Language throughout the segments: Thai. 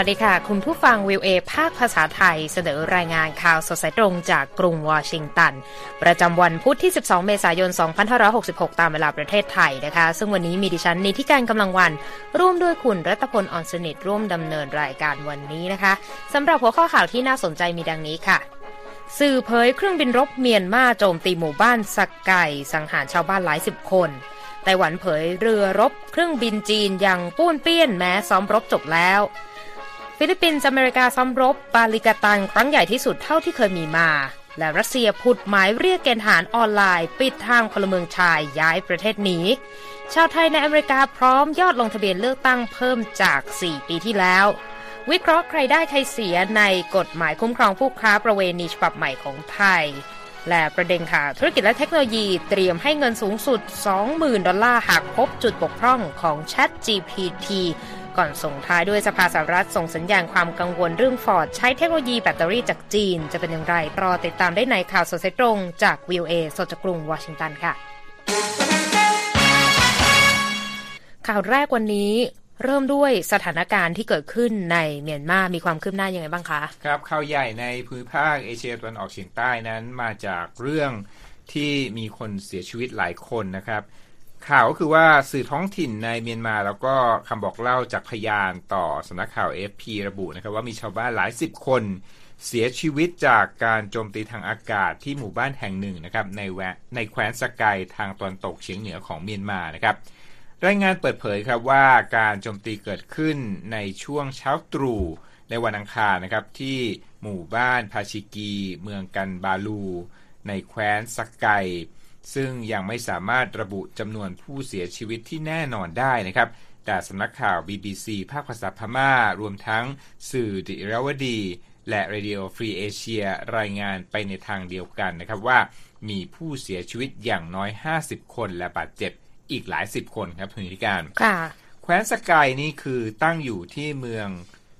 วัสดีค่ะ คุณผู้ฟังวิวเอภาคภาษาไทยเสนอรายงานข่าวสดสายตรงจากกรุงวอชิงตัน ประจำวันพุธที่ 12 เมษายน 2566 ตามเวลาประเทศไทยนะคะ ซึ่งวันนี้มีดิฉันนีที่การกำลังวัน ร่วมด้วยคุณรัตพลอ่อนสนิทร่วมดำเนินรายการวันนี้นะคะสำหรับหัวข้อข่าวที่น่าสนใจมีดังนี้ค่ะสื่อเผยเครื่องบินรบเมียนมาโจมตีหมู่บ้านสักไก่สังหารชาวบ้านหลายสิบคนไต้หวันเผยเรือรบเครื่องบินจีนยังป้วนเปี้ยนแม้ซ้อมรบจบแล้ว ฟิลิปปินส์อเมริกาซ้อมรบบาลิกาตันครั้งใหญ่ที่สุดเท่าที่เคยมีมา และรัสเซียผุดหมายเรียกเกณฑ์ทหารออนไลน์ ปิดทางพลเมืองชายย้ายประเทศหนีชาวไทยในอเมริกาพร้อมยอดลงทะเบียนเลือกตั้งเพิ่มจาก 4 ปีที่แล้ว วิเคราะห์ใครได้ใครเสียในกฎหมายคุ้มครองผู้ค้าประเวณีฉบับใหม่ของไทย และประเด็นข่าวธุรกิจและเทคโนโลยีเตรียมให้เงินสูงสุด 20,000 ดอลลาร์หากพบจุดบกพร่องของ ChatGPT ก่อนส่งท้ายด้วยสภาสหรัฐส่งสัญญาณความกังวลเรื่องฟอร์ดใช้เทคโนโลยีแบตเตอรี่จากจีน จะเป็นอย่างไรรอติดตามได้ในข่าวสดสายตรง จากวิวเอสดจากกรุงวอชิงตันค่ะ ข่าวแรกวันนี้เริ่มด้วยสถานการณ์ที่เกิดขึ้นในเมียนมามีความคืบหน้ายังไงบ้างคะ ครับข่าวใหญ่ในภูมิภาคเอเชียตะวันออกเฉียงใต้นั้นมาจากเรื่องที่มีคนเสียชีวิตหลายคนนะครับ ข่าวก็คือว่าสื่อท้องถิ่นในเมียนมาแล้วก็คำบอกเล่าจากพยานต่อสำนักข่าว FP ระบุนะครับว่ามีชาวบ้านหลายสิบคนเสียชีวิตจากการโจมตีทางอากาศที่หมู่บ้านแห่งหนึ่งนะครับในแวในแคว้นสกายทางตอนตกเฉียงเหนือของเมียนมานะครับรายงานเปิดเผยครับว่าการโจมตีเกิดขึ้นในช่วงเช้าตรู่ในวันอังคารนะครับที่หมู่บ้านพาชิกี เมืองกันบาลู ในแคว้นสกไก ซึ่งยังไม่สามารถระบุจำนวนผู้เสียชีวิตที่แน่นอนได้นะครับ แต่สำนักข่าว BBC ภาคภาษาพม่า รวมทั้งสื่อดิราวดี และ Radio Free Asia รายงานไปในทางเดียวกันนะครับว่า มีผู้เสียชีวิตอย่างน้อย 50 คนและบาดเจ็บอีกหลายสิบคนครับคุณธิการค่ะแคว้นสกายนี่คือตั้งอยู่ที่เมือง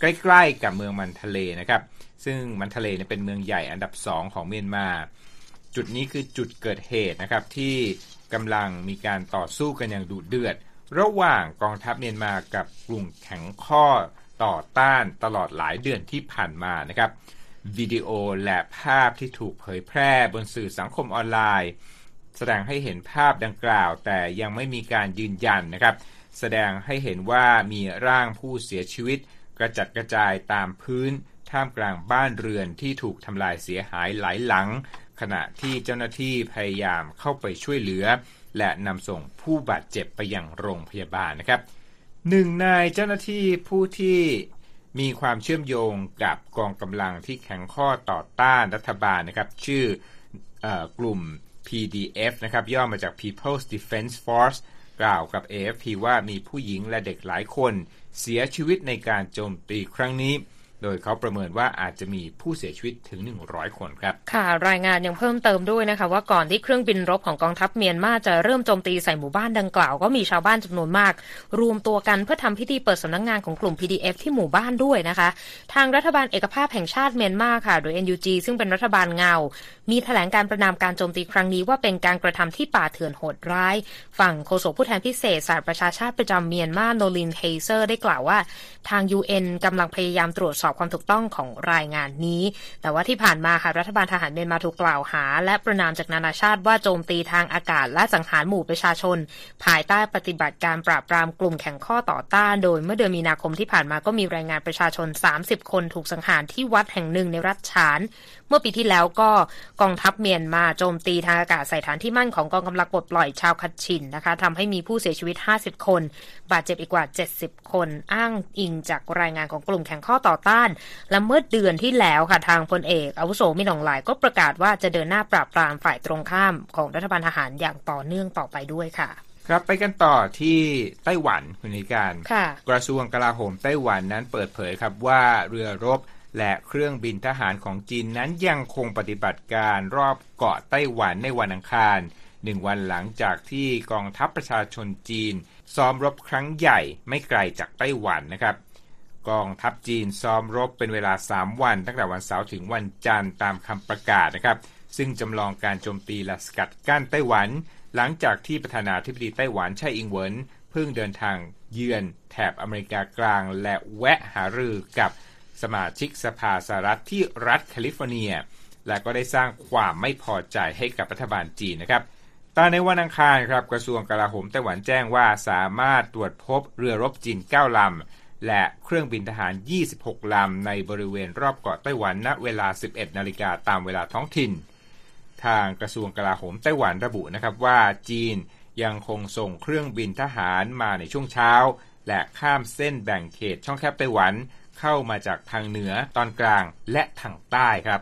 ใกล้ๆกับเมืองมันทะเลนะครับ ซึ่งมันทะเลเนี่ยเป็นเมืองใหญ่อันดับสองของเมียนมา จุดนี้คือจุดเกิดเหตุนะครับที่กำลังมีการต่อสู้กันอย่างดุเดือด ระหว่างกองทัพเมียนมากับกลุ่มแข็งข้อต่อต้านตลอดหลายเดือนที่ผ่านมานะครับวิดีโอและภาพที่ถูกเผยแพร่บนสื่อสังคมออนไลน์ แสดงให้เห็นภาพดังกล่าว แต่ยังไม่มีการยืนยันนะครับ แสดงให้เห็นว่ามีร่างผู้เสียชีวิต กระจัดกระจายตามพื้น ท่ามกลางบ้านเรือนที่ถูกทำลายเสียหายหลายหลัง ขณะที่เจ้าหน้าที่พยายามเข้าไปช่วยเหลือ และนำส่งผู้บาดเจ็บไปยังโรงพยาบาลนะครับหนึ่งในเจ้าหน้าที่ผู้ที่มีความเชื่อมโยงกับกองกำลังที่แข็งข้อต่อต้านรัฐบาลนะครับ ชื่ออกลุ่ม PDF นะครับ ย่อมาจาก People's Defense Force กล่าวกับ AFP ว่ามีผู้หญิงและเด็กหลายคน เสียชีวิตในการโจมตีครั้งนี้ โดยเขาประเมินว่าอาจจะมีผู้เสียชีวิตถึง 100 คนครับ ค่ะ รายงานยังเพิ่มเติมด้วยนะคะ ว่าก่อนที่เครื่องบินรบของกองทัพเมียนมาจะเริ่มโจมตีใส่หมู่บ้านดังกล่าว ก็มีชาวบ้านจำนวนมาก รวมตัวกันเพื่อทำพิธีเปิดสำนักงงานของกลุ่ม PDF ที่หมู่บ้านด้วยนะคะ ทางรัฐบาลเอกภาพแห่งชาติเมียนมาค่ะ โดย NUG ซึ่งเป็นรัฐบาลเงา มีแถลงการประนามการโจมตีครั้งนี้ว่าเป็นการกระทำที่ป่าเถื่อนโหดร้าย ฝั่งโฆษกผู้แทนพิเศษสหประชาชาติประจำเมียนมาโนลินเฮเซอร์ได้กล่าวว่า ทาง UN กำลังพยายามตรวจสอบความถูกต้องของรายงานนี้ แต่ว่าที่ผ่านมาค่ะรัฐบาลทหารเมียนมาถูกกล่าวหา และประนามจากนานาชาติว่าโจมตีทางอากาศและสังหารหมู่ประชาชน ภายใต้ปฏิบัติการปราบปรามกลุ่มแข่งข้อต่อต้าน โดยเมื่อเดือนมีนาคมที่ผ่านมาก็มีรายงานประชาชน 30 คนถูกสังหารที่วัดแห่งหนึ่งในรัฐฉาน เมื่อปีที่แล้วก็กองทัพเมียนมาโจมตีทางอากาศใส่ฐานที่มั่นของกองกำลังปลดปล่อยชาวคัดชินนะคะทำให้มีผู้เสียชีวิต 50 คน บาดเจ็บอีกกว่า 70 คน อ้างอิงจากรายงานของกลุ่มแข่งข้อต่อต้าน และเมื่อเดือนที่แล้วค่ะทางพลเอกอาวุโสมินองหลายก็ประกาศว่าจะเดินหน้าปราบปรามฝ่ายตรงข้ามของรัฐบาลทหารอย่างต่อเนื่องต่อไปด้วยค่ะครับไปกันต่อที่ไต้หวันคุณนิการ กระทรวงกลาโหมไต้หวันนั้นเปิดเผยครับว่าเรือรบ และเครื่องบินทหารของจีนนั้นยังคงปฏิบัติการรอบเกาะไต้หวันในวันอังคารหนึ่งวันหลังจากที่กองทัพประชาชนจีน ซ้อมรบครั้งใหญ่ไม่ไกลจากไต้หวันนะครับ กองทัพจีนซ้อมรบเป็นเวลา 3 วัน ตั้งแต่วันเสาร์ถึงวันจันทร์ตามคำประกาศนะครับ ซึ่งจำลองการโจมตีและสกัดกั้นไต้หวัน หลังจากที่ประธานาธิบดีไต้หวันไช่อิงเหวินเพิ่งเดินทางเยือนแถบอเมริกากลาง และแวะหารือกับ สมาชิกสภาสหรัฐที่รัฐแคลิฟอร์เนีย และก็ได้สร้างความไม่พอใจให้กับรัฐบาลจีนนะครับตอนในวันอังคารครับกระทรวงกลาโหมไต้หวันแจ้งว่าสามารถตรวจพบเรือรบจีน 9 ลำ และเครื่องบินทหาร 26 ลำ ในบริเวณรอบเกาะไต้หวันณเวลา 11 นาฬิกาตามเวลาท้องถิ่น ทางกระทรวงกลาโหมไต้หวันระบุนะครับว่าจีนยังคงส่งเครื่องบินทหารมาในช่วงเช้า และข้ามเส้นแบ่งเขตช่องแคบไต้หวัน เข้ามาจากทางเหนือตอนกลางและทางใต้ครับ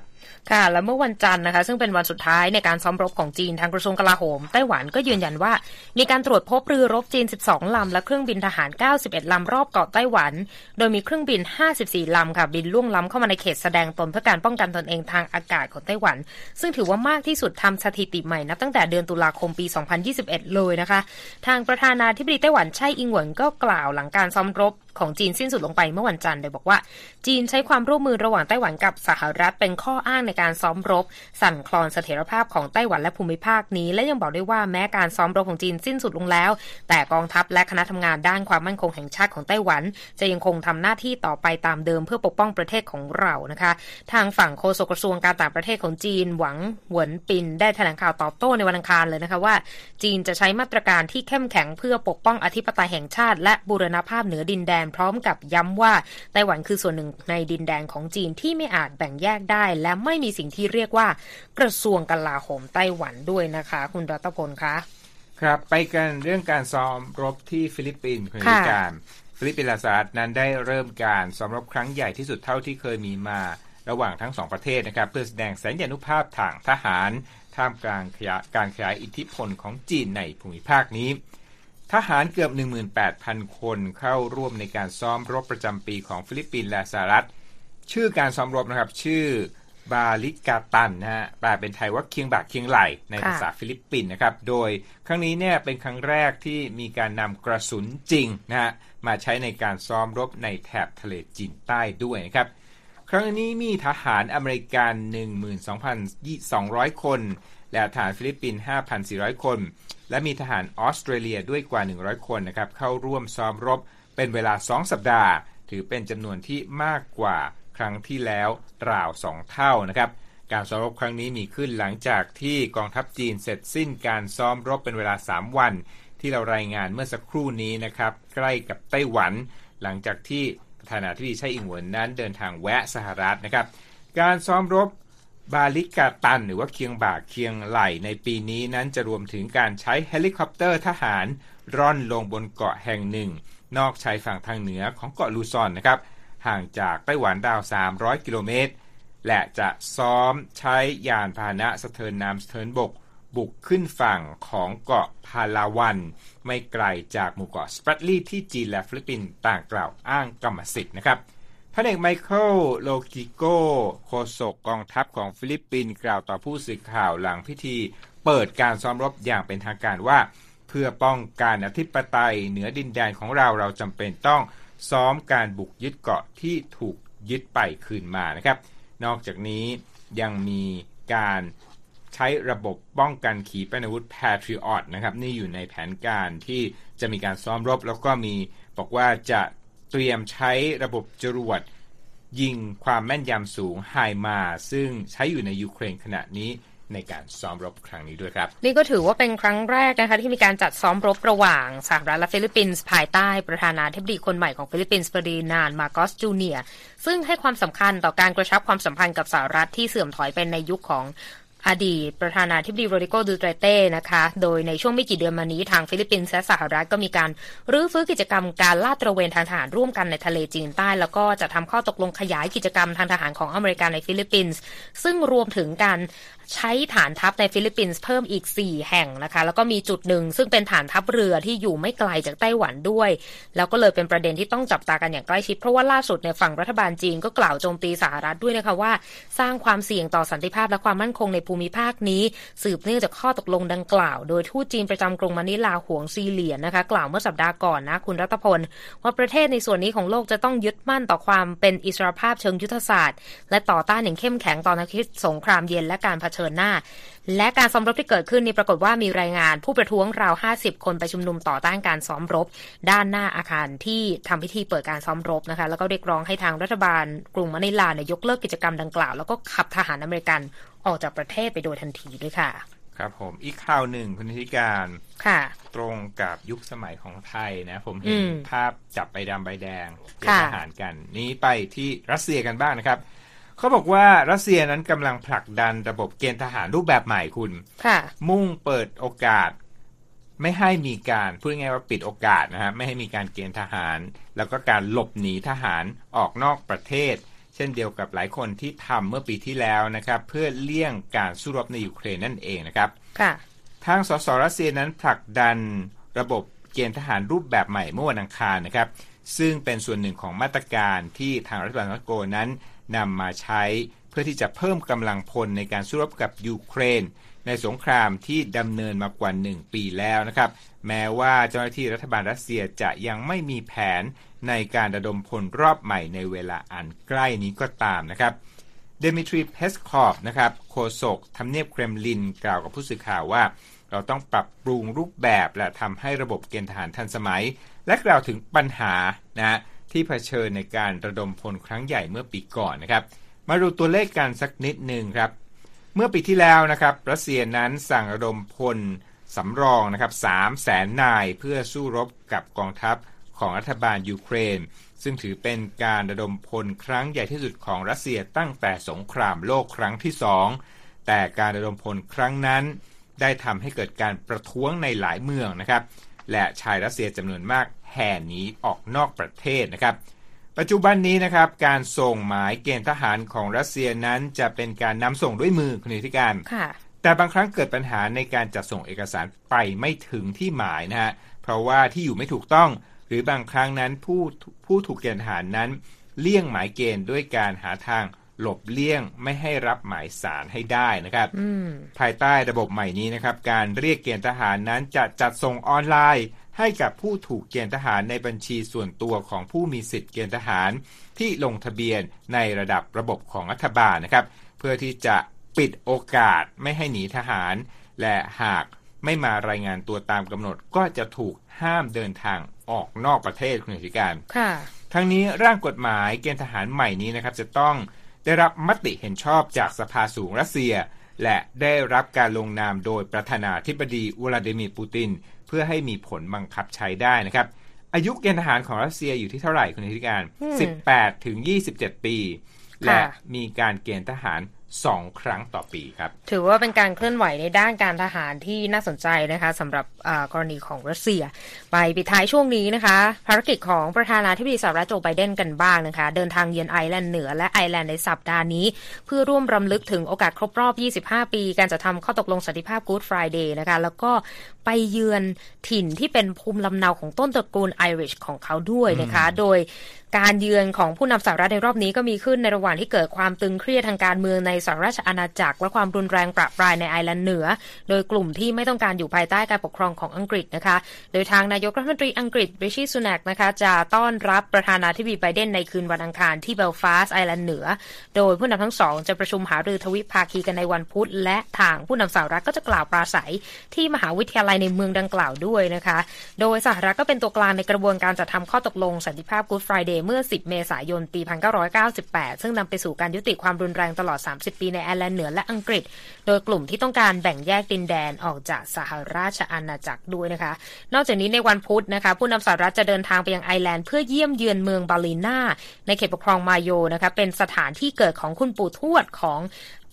ค่ะและเมื่อวันจันทร์นะคะ ซึ่งเป็นวันสุดท้ายในการซ้อมรบของจีนทางกระทรวงกลาโหมไต้หวันก็ยืนยันว่า มีการตรวจพบเรือรบจีน 12 ลำ และเครื่องบินทหาร 91 ลำ รอบเกาะไต้หวัน โดยมีเครื่องบิน 54 ลำค่ะบินล่วงล้ำเข้ามาในเขตแสดงตนเพื่อการป้องกันตนเองทางอากาศของไต้หวัน ซึ่งถือว่ามากที่สุดทำสถิติใหม่นับตั้งแต่เดือนตุลาคมปี 2021 เลยนะคะ ทางประธานาธิบดีไต้หวันไช่อิงเหวินก็กล่าวหลังการซ้อมรบ ของจีนสิ้นสุดลงไปเมื่อวันจันทร์โดยบอกว่า จีนใช้ความร่วมมือระหว่างไต้หวันกับสหรัฐเป็นข้ออ้างในการซ้อมรบ สั่นคลอนเสถียรภาพของไต้หวันและภูมิภาคนี้ และยังบอกด้วยว่าแม้การซ้อมรบของจีนสิ้นสุดลงแล้ว แต่กองทัพและคณะทำงานด้านความมั่นคงแห่งชาติของไต้หวัน จะยังคงทำหน้าที่ต่อไปตามเดิมเพื่อปกป้องประเทศของเรานะคะ ทางฝั่งโฆษกกระทรวงการต่างประเทศของจีนหวังหวนปินได้แถลงข่าวตอบโต้ในวันอังคารเลยนะคะว่า จีนจะใช้มาตรการที่เข้มแข็งเพื่อปกป้องอธิปไตยแห่งชาติ และบูรณภาพเหนือดินแดนพร้อมกับย้ำว่าไต้หวันคือส่วนหนึ่งในดินแดนของจีนที่ไม่อาจแบ่งแยกได้ และไม่มีสิ่งที่เรียกว่ากระทรวงกลาโหมไต้หวันด้วยนะคะ คุณรัตพลคะครับไปกันเรื่องการซ้อมรบที่ฟิลิปปินส์คุณนิการฟิลิปปินส์สหรัฐนั้นได้เริ่มการซ้อมรบครั้งใหญ่ที่สุดเท่าที่เคยมีมาระหว่างทั้งสองประเทศนะครับ เพื่อแสดงแสนยานุภาพทางทหาร ท่ามกลางการขยายอิทธิพลของจีนในภูมิภาคนี้ ทหารเกือบ 18,000 คนเข้าร่วมในการซ้อมรบประจำปีของฟิลิปปินส์และสหรัฐ ชื่อการซ้อมรบนะครับ ชื่อบาลิกาตันนะฮะแปลเป็นไทยว่าเคียงบ่าเคียงไหล่ในภาษาฟิลิปปินส์นะครับ โดยครั้งนี้เนี่ยเป็นครั้งแรกที่มีการนำกระสุนจริงนะฮะมาใช้ในการซ้อมรบในแถบทะเลจีนใต้ด้วยนะครับ ครั้งนี้มีทหารอเมริกัน 12,200 คน และทหารฟิลิปปินส์5,400 คน และมีทหารออสเตรเลียด้วยกว่า 100 คนนะครับเข้าร่วมซ้อมรบเป็นเวลา 2 สัปดาห์ ถือเป็นจำนวนที่มากกว่าครั้งที่แล้วราว 2 เท่านะครับการซ้อมรบครั้งนี้มีขึ้นหลังจากที่กองทัพจีนเสร็จสิ้นการซ้อมรบเป็นเวลา 3 วัน ที่เรารายงานเมื่อสักครู่นี้นะครับ ใกล้กับไต้หวัน หลังจากที่ประธานาธิบดีไช่อิงเหวินนั้นเดินทางแวะสหรัฐนะครับ การซ้อมรบ บาลิกาตันหรือว่าเคียงบ่าเคียงไหล่ในปีนี้นั้นจะรวมถึงการใช้เฮลิคอปเตอร์ทหารร่อนลงบนเกาะแห่งหนึ่ง นอกชายฝั่งทางเหนือของเกาะลูซอนนะครับ ห่างจากไต้หวันราว 300 กิโลเมตร และจะซ้อมใช้ยานพาหนะสะเทินน้ำสะเทินบก บุกขึ้นฝั่งของเกาะพาลาวัน ไม่ไกลจากหมู่เกาะสปรัตลีที่จีนและฟิลิปปินส์ต่างกล่าวอ้างกรรมสิทธิ์นะครับ พันเอกไมเคิลโลกิโกโฆษกกองทัพของฟิลิปปินส์กล่าวต่อผู้สื่อข่าวหลังพิธี เปิดการซ้อมรบอย่างเป็นทางการว่า เพื่อป้องกันอธิปไตยเหนือดินแดนของเราเราจำเป็นต้องซ้อมการบุกยึดเกาะที่ถูกยึดไปคืนมานะครับ นอกจากนี้ยังมีการใช้ระบบป้องกันขีปนาวุธ Patriot นะครับนี่อยู่ในแผนการที่จะมีการซ้อมรบ แล้วก็มีบอกว่าจะเตรียมใช้ระบบจรวด ยิงความแม่นยำสูงไฮมาซึ่งใช้อยู่ในยูเครนขณะนี้ในการซ้อมรบครั้งนี้ด้วยครับ นี่ก็ถือว่าเป็นครั้งแรกนะคะที่มีการจัดซ้อมรบระหว่างสหรัฐและฟิลิปปินส์ภายใต้ประธานาธิบดีคนใหม่ของฟิลิปปินส์เฟอร์ดินานด์ มาร์กอสจูเนียร์ซึ่งให้ความสำคัญต่อการกระชับความสัมพันธ์กับสหรัฐที่เสื่อมถอยเป็นในยุคของ อดีตประธานาธิบดีโรดริโกดูเตอร์เตนะคะ โดยในช่วงไม่กี่เดือนมานี้ทางฟิลิปปินส์และสหรัฐก็มีการรื้อฟื้นกิจกรรมการลาดตระเวนทางทหารร่วมกันในทะเลจีนใต้ แล้วก็จะทำข้อตกลงขยายกิจกรรมทางทหารของอเมริกาในฟิลิปปินส์ซึ่งรวมถึงการใช้ฐานทัพในฟิลิปปินส์เพิ่มอีก 4 แห่งนะคะ แล้วก็มีจุดหนึ่งซึ่งเป็นฐานทัพเรือที่อยู่ไม่ไกลจากไต้หวันด้วย แล้วก็เลยเป็นประเด็นที่ต้องจับตากันอย่างใกล้ชิด เพราะว่าล่าสุดในฝั่งรัฐบาลจีนก็กล่าวโจมตีสหรัฐด้วยนะคะว่า สร้างความเสี่ยงต่อสันติภาพและความมั่นคงในภูภูมิภาคนี้ สืบเนื่องจากข้อตกลงดังกล่าว โดยทูตจีนประจำกรุงมะนิลาหวงซีเหลียนนะคะ กล่าวเมื่อสัปดาห์ก่อนนะคุณรัตพล ว่าประเทศในส่วนนี้ของโลกจะต้องยึดมั่นต่อความเป็นอิสรภาพเชิงยุทธศาสตร์ และต่อต้านอย่างเข้มแข็งต่อนักคิดสงครามเย็นและการเผชิญหน้า และการซ้อมรบที่เกิดขึ้นนี่ปรากฏว่ามีรายงานผู้ประท้วงราว 50 คนไปชุมนุมต่อต้านการซ้อมรบ ด้านหน้าอาคารที่ทำพิธีเปิดการซ้อมรบนะคะแล้วก็เรียกร้องให้ทางรัฐบาลกรุงมะนิลาเนี่ยยกเลิกกิจกรรมดังกล่าว แล้วก็ขับทหารอเมริกัน ออกจากประเทศไปโดยทันทีด้วยค่ะ ครับผมอีกข่าวหนึ่งคุณธิการค่ะ ตรงกับยุคสมัยของไทยนะ ผมเห็นอืมภาพจับใบดำใบแดงเกณค่ะฑ์ทหารกัน นี้ไปที่รัสเซียกันบ้างนะครับเขาบอกว่ารัสเซียนั้นกำลังผลักดันระบบเกณฑ์ทหารรูปแบบใหม่คุณ ค่ะ มุ่งเปิดโอกาส ไม่ให้มีการพูดง่ายๆว่าปิดโอกาสนะฮะไม่ให้มีการเกณฑ์ทหาร แล้วก็การหลบหนีทหารออกนอกประเทศ เช่นเดียวกับหลายคนที่ทำเมื่อปีที่แล้วนะครับ เพื่อเลี่ยงการสู้รบในยูเครนนั่นเองนะครับค่ะทางสสรัสเซียนั้นผลักดันระบบเกณฑ์ทหารรูปแบบใหม่เมื่อวันอังคารนะครับ ซึ่งเป็นส่วนหนึ่งของมาตรการที่ทางรัฐบาลมอสโกนั้นนำมาใช้เพื่อที่จะเพิ่มกำลังพลในการสู้รบกับยูเครน ในสงครามที่ดำเนินมากว่า 1 ปีแล้วนะครับ แม้ว่าเจ้าหน้าที่รัฐบาลรัสเซียจะยังไม่มีแผน ในการระดมพลรอบใหม่ในเวลาอันใกล้นี้ก็ตามนะครับเดมิทรีเพสคอฟนะครับโฆษกทำเนียบเครมลินกล่าวกับผู้สื่อข่าวว่า เราต้องปรับปรุงรูปแบบและทำให้ระบบเกณฑ์ทหารทันสมัย และกล่าวถึงปัญหานะที่เผชิญในการระดมพลครั้งใหญ่เมื่อปีก่อนนะครับ มาดูตัวเลขกันสักนิดหนึ่งครับ เมื่อปีที่แล้วนะครับรัสเซียนั้นสั่งระดมพลสำรองนะครับ3แสนนายเพื่อสู้รบกับกองทัพ ของรัฐบาลยูเครน ซึ่งถือเป็นการระดมพลครั้งใหญ่ที่สุดของรัสเซียตั้งแต่สงครามโลกครั้งที่สองแต่การระดมพลครั้งนั้น ได้ทำให้เกิดการประท้วงในหลายเมืองนะครับ และชายรัสเซียจำนวนมากแห่หนีออกนอกประเทศนะครับ ปัจจุบันนี้นะครับ การส่งหมายเกณฑ์ทหารของรัสเซียนั้นจะเป็นการนำส่งด้วยมือคุณธิการค่ะแต่บางครั้งเกิดปัญหาในการจัดส่งเอกสารไปไม่ถึงที่หมายนะฮะเพราะว่าที่อยู่ไม่ถูกต้องห รือบางครั้งนั้นผู้ผู้ถูกเกณฑ์ทหารนั้น เลี่ยงหมายเกณฑ์ด้วยการหาทางหลบเลี่ยงไม่ให้รับหมายสารให้ได้นะครับอืมภายใต้ระบบใหม่นี้นะครับ การเรียกเกณฑ์ทหารนั้นจะจัดส่งออนไลน์ ให้กับผู้ถูกเกณฑ์ทหารในบัญชีส่วนตัวของผู้มีสิทธิ์เกณฑ์ทหาร ที่ลงทะเบียนในระดับระบบของรัฐบาลนะครับ เพื่อที่จะปิดโอกาสไม่ให้หนีทหาร และหากไม่มารายงานตัวตามกำหนดก็จะถูกห้ามเดินทาง ออกนอกประเทศคุณธิการค่ะ ทั้งนี้ร่างกฎหมายเกณฑ์ทหารใหม่นี้นะครับ จะต้องได้รับมติเห็นชอบจากสภาสูงรัสเซีย และได้รับการลงนามโดยประธานาธิบดีวลาดิมีร์ปูติน เพื่อให้มีผลบังคับใช้ได้นะครับ อายุเกณฑ์ทหารของรัสเซียอยู่ที่เท่าไหร่คุณธิการอืม18 ถึง 27 ปี และมีการเกณฑ์ทหาร สองครั้งต่อปีครับ ถือว่าเป็นการเคลื่อนไหวในด้านการทหารที่น่าสนใจนะคะสำหรับกรณีของรัสเซีย ไปปิดท้ายช่วงนี้นะคะ ภารกิจของประธานาธิบดีสหรัฐโจไบเดนกันบ้างนะคะ เดินทางเยือนไอร์แลนด์เหนือและไอร์แลนด์ในสัปดาห์นี้ เพื่อร่วมรำลึกถึงโอกาสครบรอบ 25 ปี การจะทำข้อตกลงสันติภาพ Good Friday นะคะแล้วก็ ไปเยือนถิ่นที่เป็นภูมิลำเนาของต้นตระกูลไอริชของเขาด้วยนะคะ โดยการเยือนของผู้นำสหรัฐในรอบนี้ก็มีขึ้นในระหว่างที่เกิดความตึงเครียดทางการเมืองในสหราชอาณาจักรและความรุนแรงประปรายในไอร์แลนด์เหนือ โดยกลุ่มที่ไม่ต้องการอยู่ภายใต้การปกครองของอังกฤษนะคะ โดยทางนายกรัฐมนตรีอังกฤษริชี่สุนักนะคะจะต้อนรับประธานาธิบดีไบเดนในคืนวันอังคารที่เบลฟาสต์ไอร์แลนด์เหนือ โดยผู้นำทั้งสองจะประชุมหารือทวิภาคีกันในวันพุธ และทางผู้นำสหรัฐก็จะกล่าวปราศรัยที่มหาวิทยาลัยในเมืองดังกล่าวด้วยนะคะ โดยสหรัฐก็เป็นตัวกลางในกระบวนการจัดทำข้อตกลงสันติภาพ Good Friday เมื่อ 10 เมษายน ปี 1998 ซึ่งนำไปสู่การยุติความรุนแรงตลอด 30 ปีในไอร์แลนด์เหนือและอังกฤษ โดยกลุ่มที่ต้องการแบ่งแยกดินแดนออกจากสหราชอาณาจักรด้วยนะคะ นอกจากนี้ในวันพุธนะคะ ผู้นำสหรัฐจะเดินทางไปยังไอร์แลนด์เพื่อเยี่ยมเยือนเมืองบาลีนาในเขตปกครองมาโยนะคะเป็นสถานที่เกิดของคุณปู่ทวดของ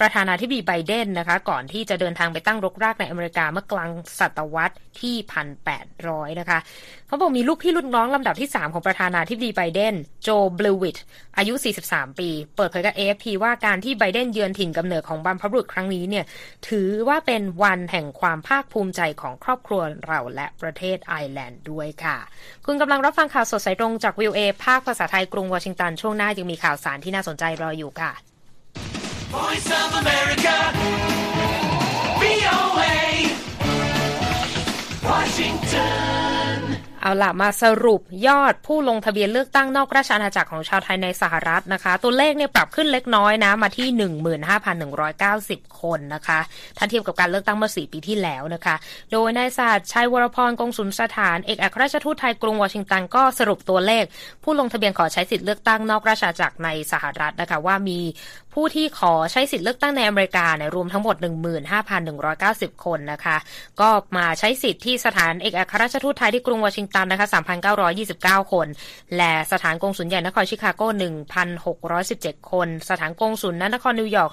ประธานาธิบดีไบเดนนะคะ ก่อนที่จะเดินทางไปตั้งรกรากในอเมริกาเมื่อกลางศตวรรษที่ 1,800 นะคะ เขาบอกมีลูกพี่ลูกน้องลำดับที่ 3 ของประธานาธิบดีไบเดน โจบลูวิตอายุ 43 ปี เปิดเผยกับ AFP ว่าการที่ไบเดนเยือนถิ่นกำเนิดของบรรพบุรุษครั้งนี้เนี่ย ถือว่าเป็นวันแห่งความภาคภูมิใจของครอบครัวเราและประเทศไอร์แลนด์ด้วยค่ะ คุณกำลังรับฟังข่าวสดสายตรงจากวิวเอภาคภาษาไทยกรุงวอชิงตันช่วงหน้ายังมีข่าวสารที่น่าสนใจรออยู่ค่ะ Voice of America VOA Washington เอาละมาสรุปยอดผู้ลงทะเบียนเลือกตั้งนอกราชอาณาจักรของชาวไทยในสหรัฐนะคะ ตัวเลขเนี่ยปรับขึ้นเล็กน้อยนะ มาที่ 15,190 คนนะคะถ้าเทียบกับการเลือกตั้งเมื่อ 4 ปีที่แล้วนะคะ โดยนายศาสตร์ชัยวรพรกงสุนสถาน เอกอัครราชทูตไทยกรุงวอชิงตันก็สรุปตัวเลข ผู้ลงทะเบียนขอใช้สิทธิ์เลือกตั้งนอกราชอาณาจักรในสหรัฐนะคะว่ามีผู้ที่ขอใช้สิทธิ์เลือกตั้งในอเมริกาเนี่ยรวมทั้งหมด 15,190 คนนะคะ ก็มาใช้สิทธิ์ที่สถานเอกอัครราชทูตไทยที่กรุงวอชิงตันนะคะ 3,929 คน และสถานกงสุลใหญ่นครชิคาโก 1,617 คน สถานกงสุลนครนิวยอร์ก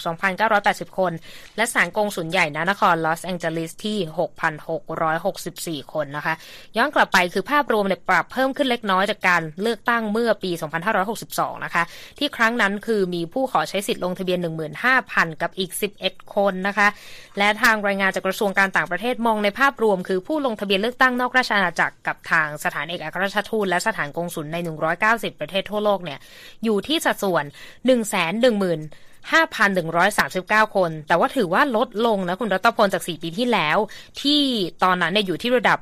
2,980 คน และสถานกงสุลใหญ่นครลอสแองเจลิสที่ 6,664 คนนะคะ ย้อนกลับไปคือภาพรวมเนี่ยปรับเพิ่มขึ้นเล็กน้อยจากการเลือกตั้งเมื่อปี 2562 นะคะ ที่ครั้งนั้นคือมีผู้ขอใช้สิทธิ์ลงทะเบียน 15,000 กับอีก 11 คนนะคะ และทางรายงานจากกระทรวงการต่างประเทศมองในภาพรวม คือผู้ลงทะเบียนเลือกตั้งนอกราชอาณาจักรกับทางสถานเอกอัครราชทูตและสถานกงสุลใน 190 ประเทศทั่วโลกเนี่ยอยู่ที่สัดส่วน 1 1 0 0 0 5,139 คน แต่ว่าถือว่าลดลงนะคุณรัตพลจาก 4 ปีที่แล้ว ที่ตอนนั้นเนี่ยอยู่ที่ระดับ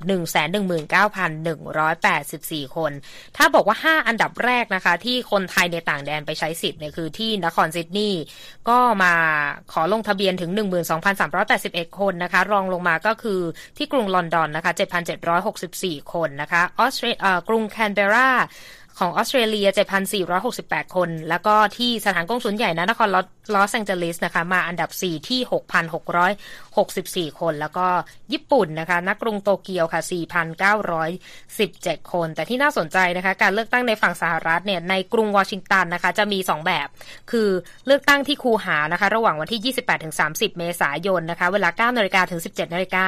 119,184 คน ถ้าบอกว่า 5 อันดับแรกนะคะ ที่คนไทยในต่างแดนไปใช้สิทธิ์เนี่ยคือที่นครซิดนีย์ก็มาขอลงทะเบียนถึง 12,381 คนนะคะ รองลงมาก็คือที่กรุงลอนดอนนะคะ 7,764 คนนะคะออสเตรเลียกรุงแคนเบรา ของออสเตรเลีย 7,468 คน แล้วก็ที่สถานกงสุลใหญ่นะนครลอสแองเจลิสนะคะ มาอันดับ 4 ที่ 6,664 คน แล้วก็ญี่ปุ่นนะคะนักกรุงโตเกียวค่ะ 4,917 คน แต่ที่น่าสนใจนะคะ การเลือกตั้งในฝั่งสหรัฐเนี่ย ในกรุงวอชิงตันนะคะ จะมี 2 แบบ คือเลือกตั้งที่คูหานะคะ ระหว่างวันที่ 28-30 เมษายนนะคะ เวลา 9นาฬิกาถึง 17นาฬิกา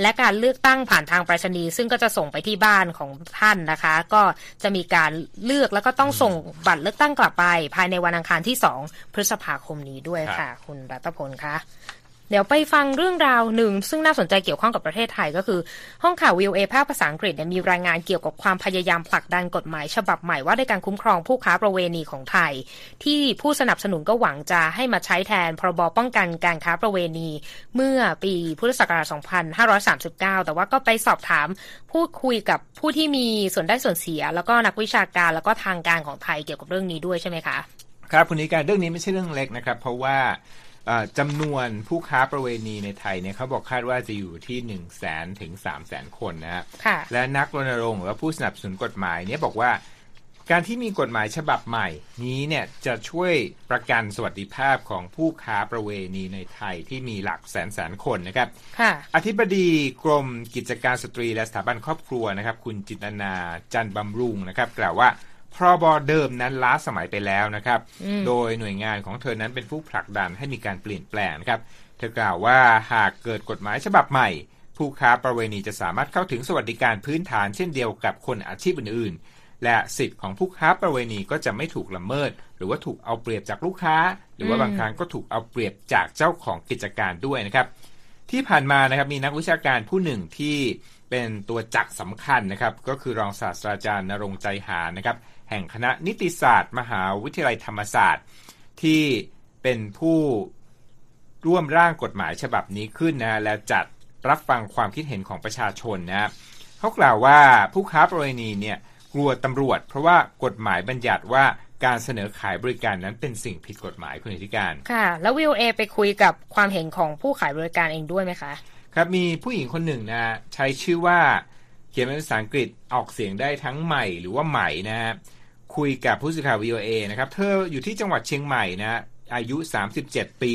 และการเลือกตั้งผ่านทางไปรษณีย์ซึ่งก็จะส่งไปที่บ้านของท่านนะคะ ก็จะมีการเลือกแล้วก็ต้องส่งบัตรเลือกตั้งกลับไป ภายในวันอังคารที่ 2 พฤษภาคมนี้ด้วยค่ะ คุณรัตพลคะ เดี๋ยวไปฟังเรื่องราวหนึ่ง ซึ่งน่าสนใจเกี่ยวข้องกับประเทศไทยก็คือ ห้องข่าววิวเอภาคภาษาอังกฤษเนี่ยมีรายงานเกี่ยวกับความพยายามผลักดันกฎหมาย ฉบับใหม่ว่าด้วยการคุ้มครองผู้ค้าประเวณีของไทย ที่ผู้สนับสนุนก็หวังจะให้มาใช้แทนพรบป้องกันการค้าประเวณี เมื่อปีพุทธศักราช 2539 แต่ว่าก็ไปสอบถามพูดคุยกับผู้ที่มีส่วนได้ส่วนเสีย แล้วก็นักวิชาการแล้วก็ทางการของไทยเกี่ยวกับเรื่องนี้ด้วยใช่ไหมคะครับคุณนิการเรื่องนี้ไม่ใช่เรื่องเล็กนะครับ เพราะว่า จำนวนผู้ค้าประเวณีในไทยเนี่ยเขาบอกคาดว่าจะอยู่ที่1นึ่งแสนถึง3ามแสนคนนะฮะและนักรณรงค์หรือว่าผู้สนับสนุนกฎหมายเนี่ยบอกว่า การที่มีกฎหมายฉบับใหม่ นี้เนี่ยจะช่วยประกันสวัสดิภาพของผู้ค้าประเวณีในไทยที่มีหลักแสนแสนคนนะครับอธิบดีกรมกิจการสตรีและสถาบันครอบครัวนะครับ คุณจิตนาจันบำรุงนะครับ กล่าวว่า พรบเดิมนั้นล้าสมัยไปแล้วนะครับ โดยหน่วยงานของเธอนั้นเป็นผู้ผลักดันให้มีการเปลี่ยนแปลงนะครับ เธอกล่าวว่าหากเกิดกฎหมายฉบับใหม่ ผู้ค้าประเวณีจะสามารถเข้าถึงสวัสดิการพื้นฐานเช่นเดียวกับคนอาชีพอื่นๆ และสิทธิ์ของผู้ค้าประเวณีก็จะไม่ถูกละเมิด หรือว่าถูกเอาเปรียบจากลูกค้า หรือว่าบางครั้งก็ถูกเอาเปรียบจากเจ้าของกิจการด้วยนะครับ ที่ผ่านมานะครับมีนักวิชาการผู้หนึ่งที่เป็นตัวจักสำคัญนะครับ ก็คือรองศาสตราจารย์นรงใจหานะครับ แห่งคณะนิติศาสตร์ มหาวิทยาลัยธรรมศาสตร์ ที่เป็นผู้ร่วมร่างกฎหมายฉบับนี้ขึ้นนะและจัดรับฟังความคิดเห็นของประชาชนนะเขากล่าวว่าผู้ค้าประเวณีเนี่ยกลัวตำรวจ เพราะว่ากฎหมายบัญญัติว่าการเสนอขายบริการนั้นเป็นสิ่งผิดกฎหมายคุณธิการ ค่ะ แล้ววิวเอไปคุยกับความเห็นของผู้ขายบริการเองด้วยไหมคะ ครับมีผู้หญิงคนหนึ่งนะใช้ชื่อว่า เขียนเป็นภาษาอังกฤษออกเสียงได้ทั้งใหม่หรือว่าใหม่นะ คุยกับผู้สื่อข่าว VOA นะครับ เธออยู่ที่จังหวัดเชียงใหม่นะอายุ 37 ปี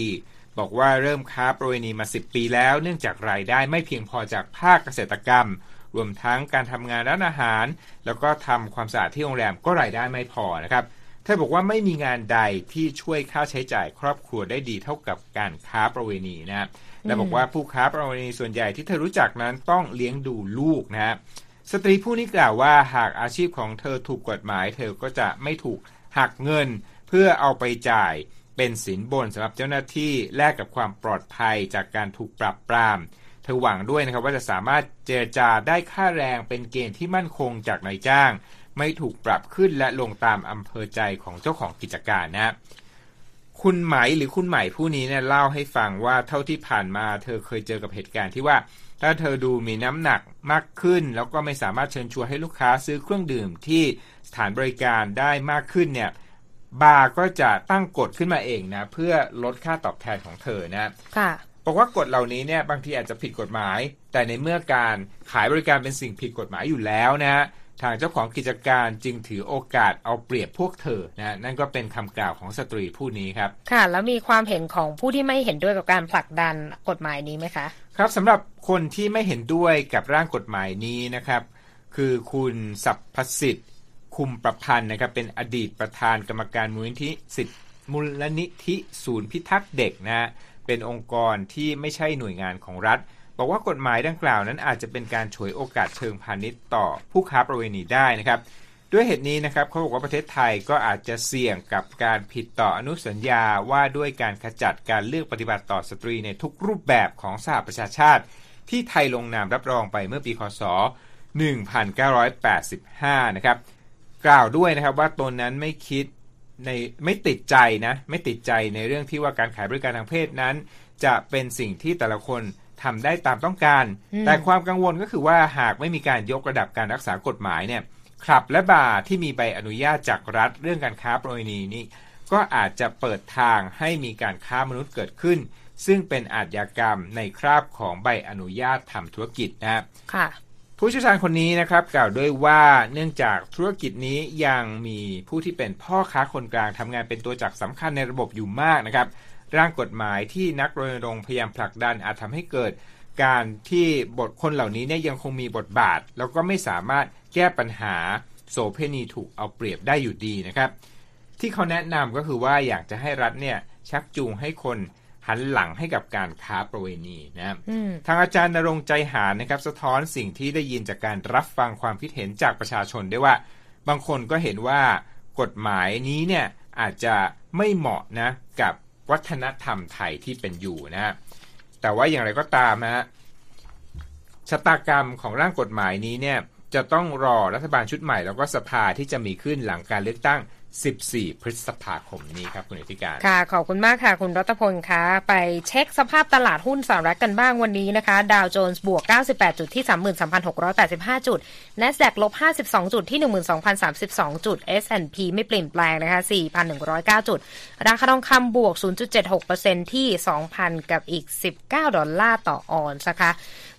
บอกว่าเริ่มค้าประเวณีมา 10 ปีแล้ว เนื่องจากรายได้ไม่เพียงพอจากภาคเกษตรกรรม รวมทั้งการทำงานร้านอาหาร แล้วก็ทำความสะอาดที่โรงแรมก็รายได้ไม่พอนะครับเธอบอกว่าไม่มีงานใดที่ช่วยค่าใช้จ่ายครอบครัวได้ดีเท่ากับการค้าประเวณีนะและบอกว่าผู้ค้าประเวณีส่วนใหญ่ที่เธอรู้จักนั้นต้องเลี้ยงดูลูกนะ สตรีผู้นี้กล่าวว่าหากอาชีพของเธอถูกกฎหมาย เธอก็จะไม่ถูกหักเงิน เพื่อเอาไปจ่ายเป็นสินบนสำหรับเจ้าหน้าที่แลกกับความปลอดภัยจากการถูกปรับปราม เธอหวังด้วยนะครับว่าจะสามารถเจรจาได้ค่าแรงเป็นเกณฑ์ที่มั่นคงจากนายจ้าง ไม่ถูกปรับขึ้นและลงตามอำเภอใจของเจ้าของกิจการนะคุณไหมหรือคุณใหม่ผู้นี้เนี่ยเล่าให้ฟังว่าเท่าที่ผ่านมา เธอเคยเจอกับเหตุการณ์ที่ว่า ถ้าเธอดูมีน้ำหนักมากขึ้น แล้วก็ไม่สามารถเชิญชวนให้ลูกค้าซื้อเครื่องดื่มที่สถานบริการได้มากขึ้นเนี่ยบาร์ก็จะตั้งกฎขึ้นมาเองนะเพื่อลดค่าตอบแทนของเธอนะค่ะบอกว่ากฎเหล่านี้เนี่ยบางทีอาจจะผิดกฎหมาย แต่ในเมื่อการขายบริการเป็นสิ่งผิดกฎหมายอยู่แล้วนะทางเจ้าของกิจการจึงถือโอกาสเอาเปรียบพวกเธอนะนั่นก็เป็นคำกล่าวของสตรีผู้นี้ครับ ค่ะ แล้วมีความเห็นของผู้ที่ไม่เห็นด้วยกับการผลักดันกฎหมายนี้ไหมคะ ครับสำหรับคนที่ไม่เห็นด้วยกับร่างกฎหมายนี้นะครับ คือคุณสัพพสิทธิ์คุมประพันธ์นะครับ เป็นอดีตประธานกรรมการมูลนิธิสิทธิมูลนิธิศูนย์พิทักษ์เด็กนะฮะเป็นองค์กรที่ไม่ใช่หน่วยงานของรัฐ บอกว่ากฎหมายดังกล่าวนั้นอาจจะเป็นการฉวยโอกาสเชิงพาณิชย์ต่อผู้ค้าประเวณีได้นะครับ ด้วยเหตุนี้นะครับเขาบอกว่าประเทศไทยก็อาจจะเสี่ยงกับการผิดต่ออนุสัญญาว่าด้วยการขจัดการเลือกปฏิบัติต่อสตรีในทุกรูปแบบของสหประชาชาติ ที่ไทยลงนามรับรองไปเมื่อปีคศ 1985 นะครับ กล่าวด้วยนะครับว่าตนนั้นไม่คิดในไม่ติดใจนะไม่ติดใจในเรื่องที่ว่าการขายบริการทางเพศนั้น จะเป็นสิ่งที่แต่ละคนทำได้ตามต้องการ แต่ความกังวลก็คือว่าหากไม่มีการยกระดับการรักษากฎหมายเนี่ย คลับและบาร์ที่มีใบอนุญาตจากรัฐเรื่องการค้าประเวณีนี้ ก็อาจจะเปิดทางให้มีการค้ามนุษย์เกิดขึ้น ซึ่งเป็นอาชญากรรมในคราบของใบอนุญาตทำธุรกิจนะครับค่ะผู้เชี่ยวชาญคนนี้นะครับกล่าวด้วยว่าเนื่องจากธุรกิจนี้ยังมีผู้ที่เป็นพ่อค้าคนกลางทำงานเป็นตัวจักสำคัญในระบบอยู่มากนะครับ ร่างกฎหมายที่นักรณรงค์พยายามผลักดันอาจทำให้เกิด การที่บทคนเหล่านี้เนี่ยยังคงมีบทบาท แล้วก็ไม่สามารถแก้ปัญหาโสเพณีถูกเอาเปรียบได้อยู่ดีนะครับ ที่เขาแนะนำก็คือว่าอยากจะให้รัฐเนี่ยชักจูงให้คนหันหลังให้กับการค้าประเวณีนะครับทางอาจารย์นรงใจหานะครับ สะท้อนสิ่งที่ได้ยินจากการรับฟังความคิดเห็นจากประชาชนได้ว่า บางคนก็เห็นว่ากฎหมายนี้เนี่ยอาจจะไม่เหมาะนะกับวัฒนธรรมไทยที่เป็นอยู่นะฮะ แต่ว่าอย่างไรก็ตามฮะชะตากรรมของร่างกฎหมายนี้เนี่ยจะต้องรอรัฐบาลชุดใหม่แล้วก็สภาที่จะมีขึ้นหลังการเลือกตั้ง 14 พฤษภาคมนี้ครับคุณอธิการ ค่ะ ขอบคุณมากค่ะคุณรัตพลคะไปเช็คสภาพตลาดหุ้นสหรัฐกันบ้างวันนี้นะคะ ดาวโจนส์บวก 98 จุดที่ 33,685 จุด NASDAQ ลบ 52 จุดที่ 12,032 จุด S&P ไม่เปลี่ยนแปลงนะคะ 4,109 จุด ราคาทองคำบวก 0.76%ที่ 2,000 กับอีก 19 ดอลลาร์ต่อออนซ์นะคะ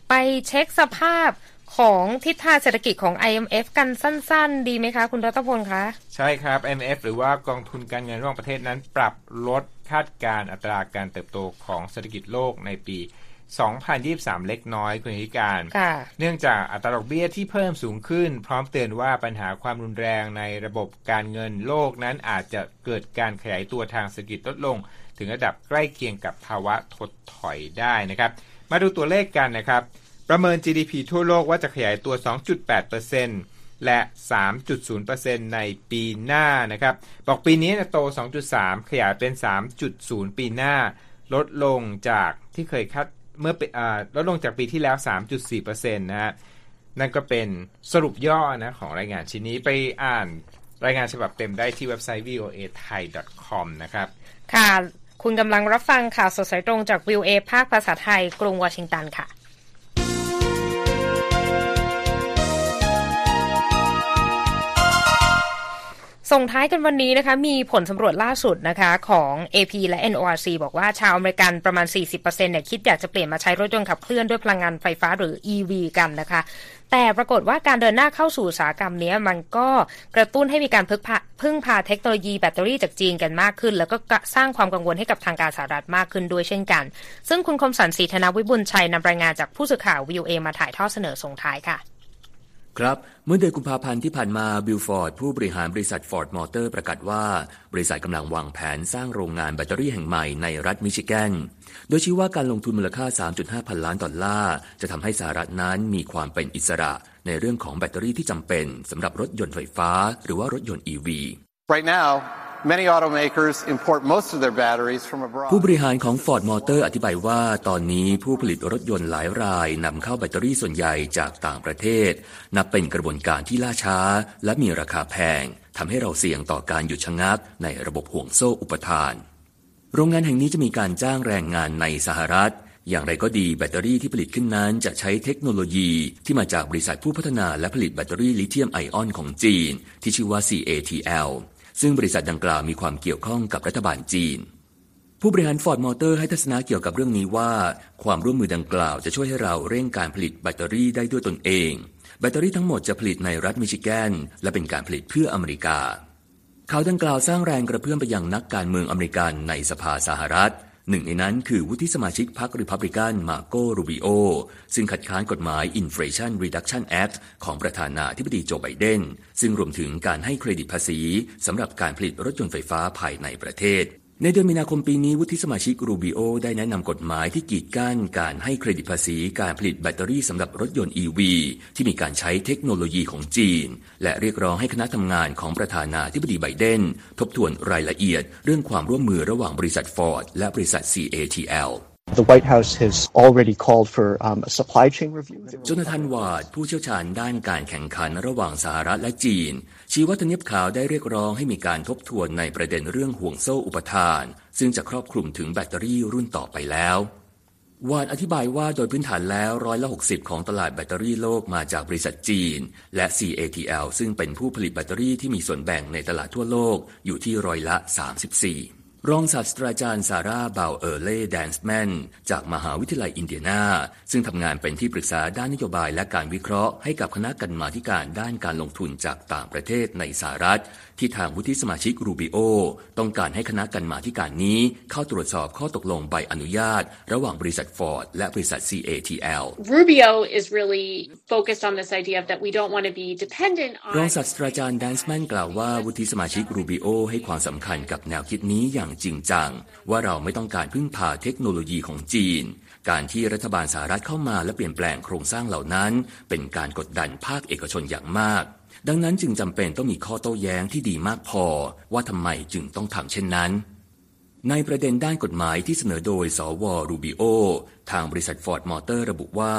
ไปเช็คสภาพ ของทิศทางเศรษฐกิจของ IMF กันสั้น ๆ ดีไหมคะ คุณรัตพลคะ ใช่ครับ IMF หรือว่ากองทุนการเงินระหว่างประเทศนั้น ปรับลดคาดการอัตราการเติบโตของเศรษฐกิจโลกในปี 2023 เล็กน้อยคุณธิการ เนื่องจากอัตราดอกเบี้ยที่เพิ่มสูงขึ้น พร้อมเตือนว่าปัญหาความรุนแรงในระบบการเงินโลกนั้นอาจจะเกิดการขยายตัวทางเศรษฐกิจลดลง ถึงระดับใกล้เคียงกับภาวะถดถอยได้นะครับ มาดูตัวเลขกันนะครับ ประเมิน GDP ทั่วโลกว่าจะขยายตัว 2.8%และ 3.0%ในปีหน้านะครับ บอกปีนี้โต 2.3 ขยายเป็น 3.0 ปีหน้า ลดลงจากที่เคยคาดเมื่อลดลงจากปีที่แล้ว 3.4%นะฮะ นั่นก็เป็นสรุปย่อนะของรายงานชิ้นนี้ไปอ่านรายงานฉบับเต็มได้ที่เว็บไซต์ voa thai com นะครับ ค่ะ คุณกำลังรับฟังข่าวสดสายตรงจากวิวเอภาคภาษาไทย กรุงวอชิงตันค่ะ ส่งท้ายกันวันนี้นะคะ มีผลสำรวจล่าสุดนะคะของ AP และ NORC บอกว่าชาวอเมริกันประมาณ 40%เนี่ยคิดอยากจะเปลี่ยนมาใช้รถยนต์ขับเคลื่อนด้วยพลังงานไฟฟ้าหรือ EV กันนะคะ แต่ปรากฏว่าการเดินหน้าเข้าสู่อุตสาหกรรมนี้มันก็กระตุ้นให้มีการพึ่งพาพงพาเทคโนโลยีแบตเตอรี่จากจีนกันมากขึ้น แล้วก็สร้างความกังวลให้กับทางการสหรัฐมากขึ้นด้วยเช่นกัน ซึ่งคุณคมสันสีธนวิบุญชัยนำรายงานจากผู้สื่อข่าววิวเอมาถ่ายทอดเสนอส่งท้ายค่ะ ครับ เมื่อเดือนกุมภาพันธ์ที่ผ่านมาบิลฟอร์ดผู้บริหารบริษัทฟอร์ดมอเตอร์ประกาศว่า บริษัทกำลังวางแผนสร้างโรงงานแบตเตอรี่แห่งใหม่ในรัฐมิชิแกน โดยชี้ว่าการลงทุนมูลค่า 3.5 พันล้านดอลลาร์ จะทำให้สหรัฐนั้นมีความเป็นอิสระในเรื่องของแบตเตอรี่ที่จำเป็นสำหรับรถยนต์ไฟฟ้า หรือว่ารถยนต์ EV Right now Many automakers import most of their batteries from abroad. ผู้บริหารของ Ford Motor อธิบายว่า ตอนนี้ผู้ผลิตรถยนต์หลายรายนำเข้าแบตเตอรี่ส่วนใหญ่จากต่างประเทศ นับเป็นกระบวนการที่ล่าช้า และมีราคาแพงทำให้เราเสี่ยงต่อการหยุดชะงักในระบบห่วงโซ่อุปทาน โรงงานแห่งนี้จะมีการจ้างแรงงานในสหรัฐ อย่างไรก็ดีแบตเตอรี่ที่ผลิตขึ้นนั้นจะใช้เทคโนโลยีที่มาจากบริษัทผู้พัฒนาและผลิตแบตเตอรี่ลิเธียมไอออนของจีน ที่ชื่อว่า CATL ซึ่งบริษัทดังกล่าวมีความเกี่ยวข้องกับรัฐบาลจีน ผู้บริหารฟอร์ดมอเตอร์ให้ทัศนะเกี่ยวกับเรื่องนี้ว่า ความร่วมมือดังกล่าวจะช่วยให้เราเร่งการผลิตแบตเตอรี่ได้ด้วยตนเอง แบตเตอรี่ทั้งหมดจะผลิตในรัฐมิชิแกน และเป็นการผลิตเพื่ออเมริกาข่าวดังกล่าวสร้างแรงกระเพื่อมไปยังนักการเมืองอเมริกันในสภาสหรัฐ หนึ่งในนั้นคือวุฒิสมาชิกพรรคริพับลิกันมาร์โกรูบิโอ ซึ่งคัดค้านกฎหมาย Inflation Reduction Act ของประธานาธิบดีโจไบเดน ซึ่งรวมถึงการให้เครดิตภาษีสำหรับการผลิตรถยนต์ไฟฟ้าภายในประเทศ ในเดือนมีนาคมปีนี้วุฒิสมาชิกรูบิโอได้แนะนำกฎหมายที่กีดกั้นการให้เครดิตภาษีการผลิตแบตเตอรี่สำหรับรถยนต์ EV ที่มีการใช้เทคโนโลยีของจีน และเรียกร้องให้คณะทำงานของประธานาธิบดีไบเดน ทบทวนรายละเอียด เรื่องความร่วมมือระหว่างบริษัทฟอร์ดและบริษัท CATL The White House has already called for um, a supply chain review. โจนาธานวาดผู้เชี่ยวชาญด้านการแข่งขันระหว่างสหรัฐและจีน ชีว่าทเนียบขาวได้เรียกร้องให้มีการทบทวนในประเด็นเรื่องห่วงโซ่อุปทาน ซึ่งจะครอบคลุมถึงแบตเตอรี่รุ่นต่อไปแล้ววานอธิบายว่าโดยพื้นฐานแล้วร้อยละ 60 ของตลาดแบตเตอรี่โลกมาจากบริษัทจีน และ CATL ซึ่งเป็นผู้ผลิตแบตเตอรี่ที่มีส่วนแบ่งในตลาดทั่วโลกอยู่ที่ร้อยละ 34 รองศาสตราจารย์ซาร่าบาวเออร์เล่แดนส์แมนจากมหาวิทยาลัยอินเดียนาซึ่งทำงานเป็นที่ปรึกษาด้านนโยบายและการวิเคราะห์ให้กับคณะกรรมาการด้านการลงทุนจากต่างประเทศในสหรัฐ ที่ทางวุฒิสมาชิกรูบิโอต้องการให้คณะกรรมาการนี้เข้าตรวจสอบข้อตกลงใบอนุญาต ระหว่างบริษัทฟอร์ดและบริษัท CATL Rubio is really focused on this idea that we don't want to be dependent on รองศาสตราจารย์แดนส์แมนกล่าวว่าวุฒิสมาชิกรูบิโอให้ความสำคัญกับแนวคิดนี้อย่างจริงจัง ว่าเราไม่ต้องการพึ่งพาเทคโนโลยีของจีน การที่รัฐบาลสหรัฐเข้ามาและเปลี่ยนแปลงโครงสร้างเหล่านั้น เป็นการกดดันภาคเอกชนอย่างมาก ดังนั้นจึงจำเป็นต้องมีข้อโต้แย้งที่ดีมากพอ ว่าทำไมจึงต้องทำเช่นนั้นในประเด็นด้านกฎหมายที่เสนอโดย สว รูบิโอ ทางบริษัทฟอร์ดมอเตอร์ระบุว่า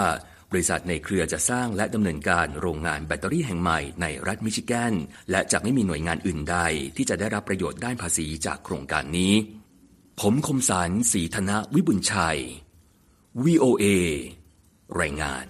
บริษัทในเครือจะสร้างและดำเนินการโรงงานแบตเตอรี่แห่งใหม่ในรัฐมิชิแกน และจะไม่มีหน่วยงานอื่นใด ที่จะได้รับประโยชน์ด้านภาษีจากโครงการนี้ ผมคมสันศรีธนวิบุญชัย VOA รายงาน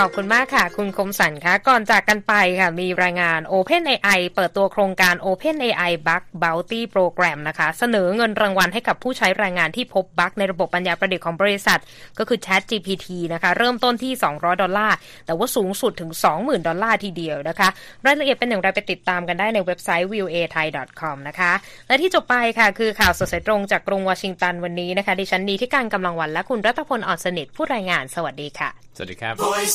ขอบคุณมากค่ะ คุณคมสันคะก่อนจากกันไปค่ะ มีรายงาน OpenAI เปิดตัวโครงการ OpenAI Bug Bounty Program นะคะ เสนอเงินรางวัลให้กับผู้ใช้แรงงานที่พบบั๊กในระบบปัญญาประดิษฐ์ของบริษัท ก็คือ ChatGPT นะคะ เริ่มต้นที่ 200 ดอลลาร์ แต่ว่าสูงสุดถึง 20,000 ดอลลาร์ทีเดียวนะคะ รายละเอียดเป็นอย่างไรไปติดตามกันได้ในเว็บไซต์ voathai.com นะคะ และที่จบไปค่ะ คือข่าวสดสายตรงจากกรุงวอชิงตันวันนี้นะคะดิฉันนีที่การกำลังวันและคุณรัตพลอ่อนสนิทผู้รายงานสวัสดีค่ะสวัสดีครับ Voice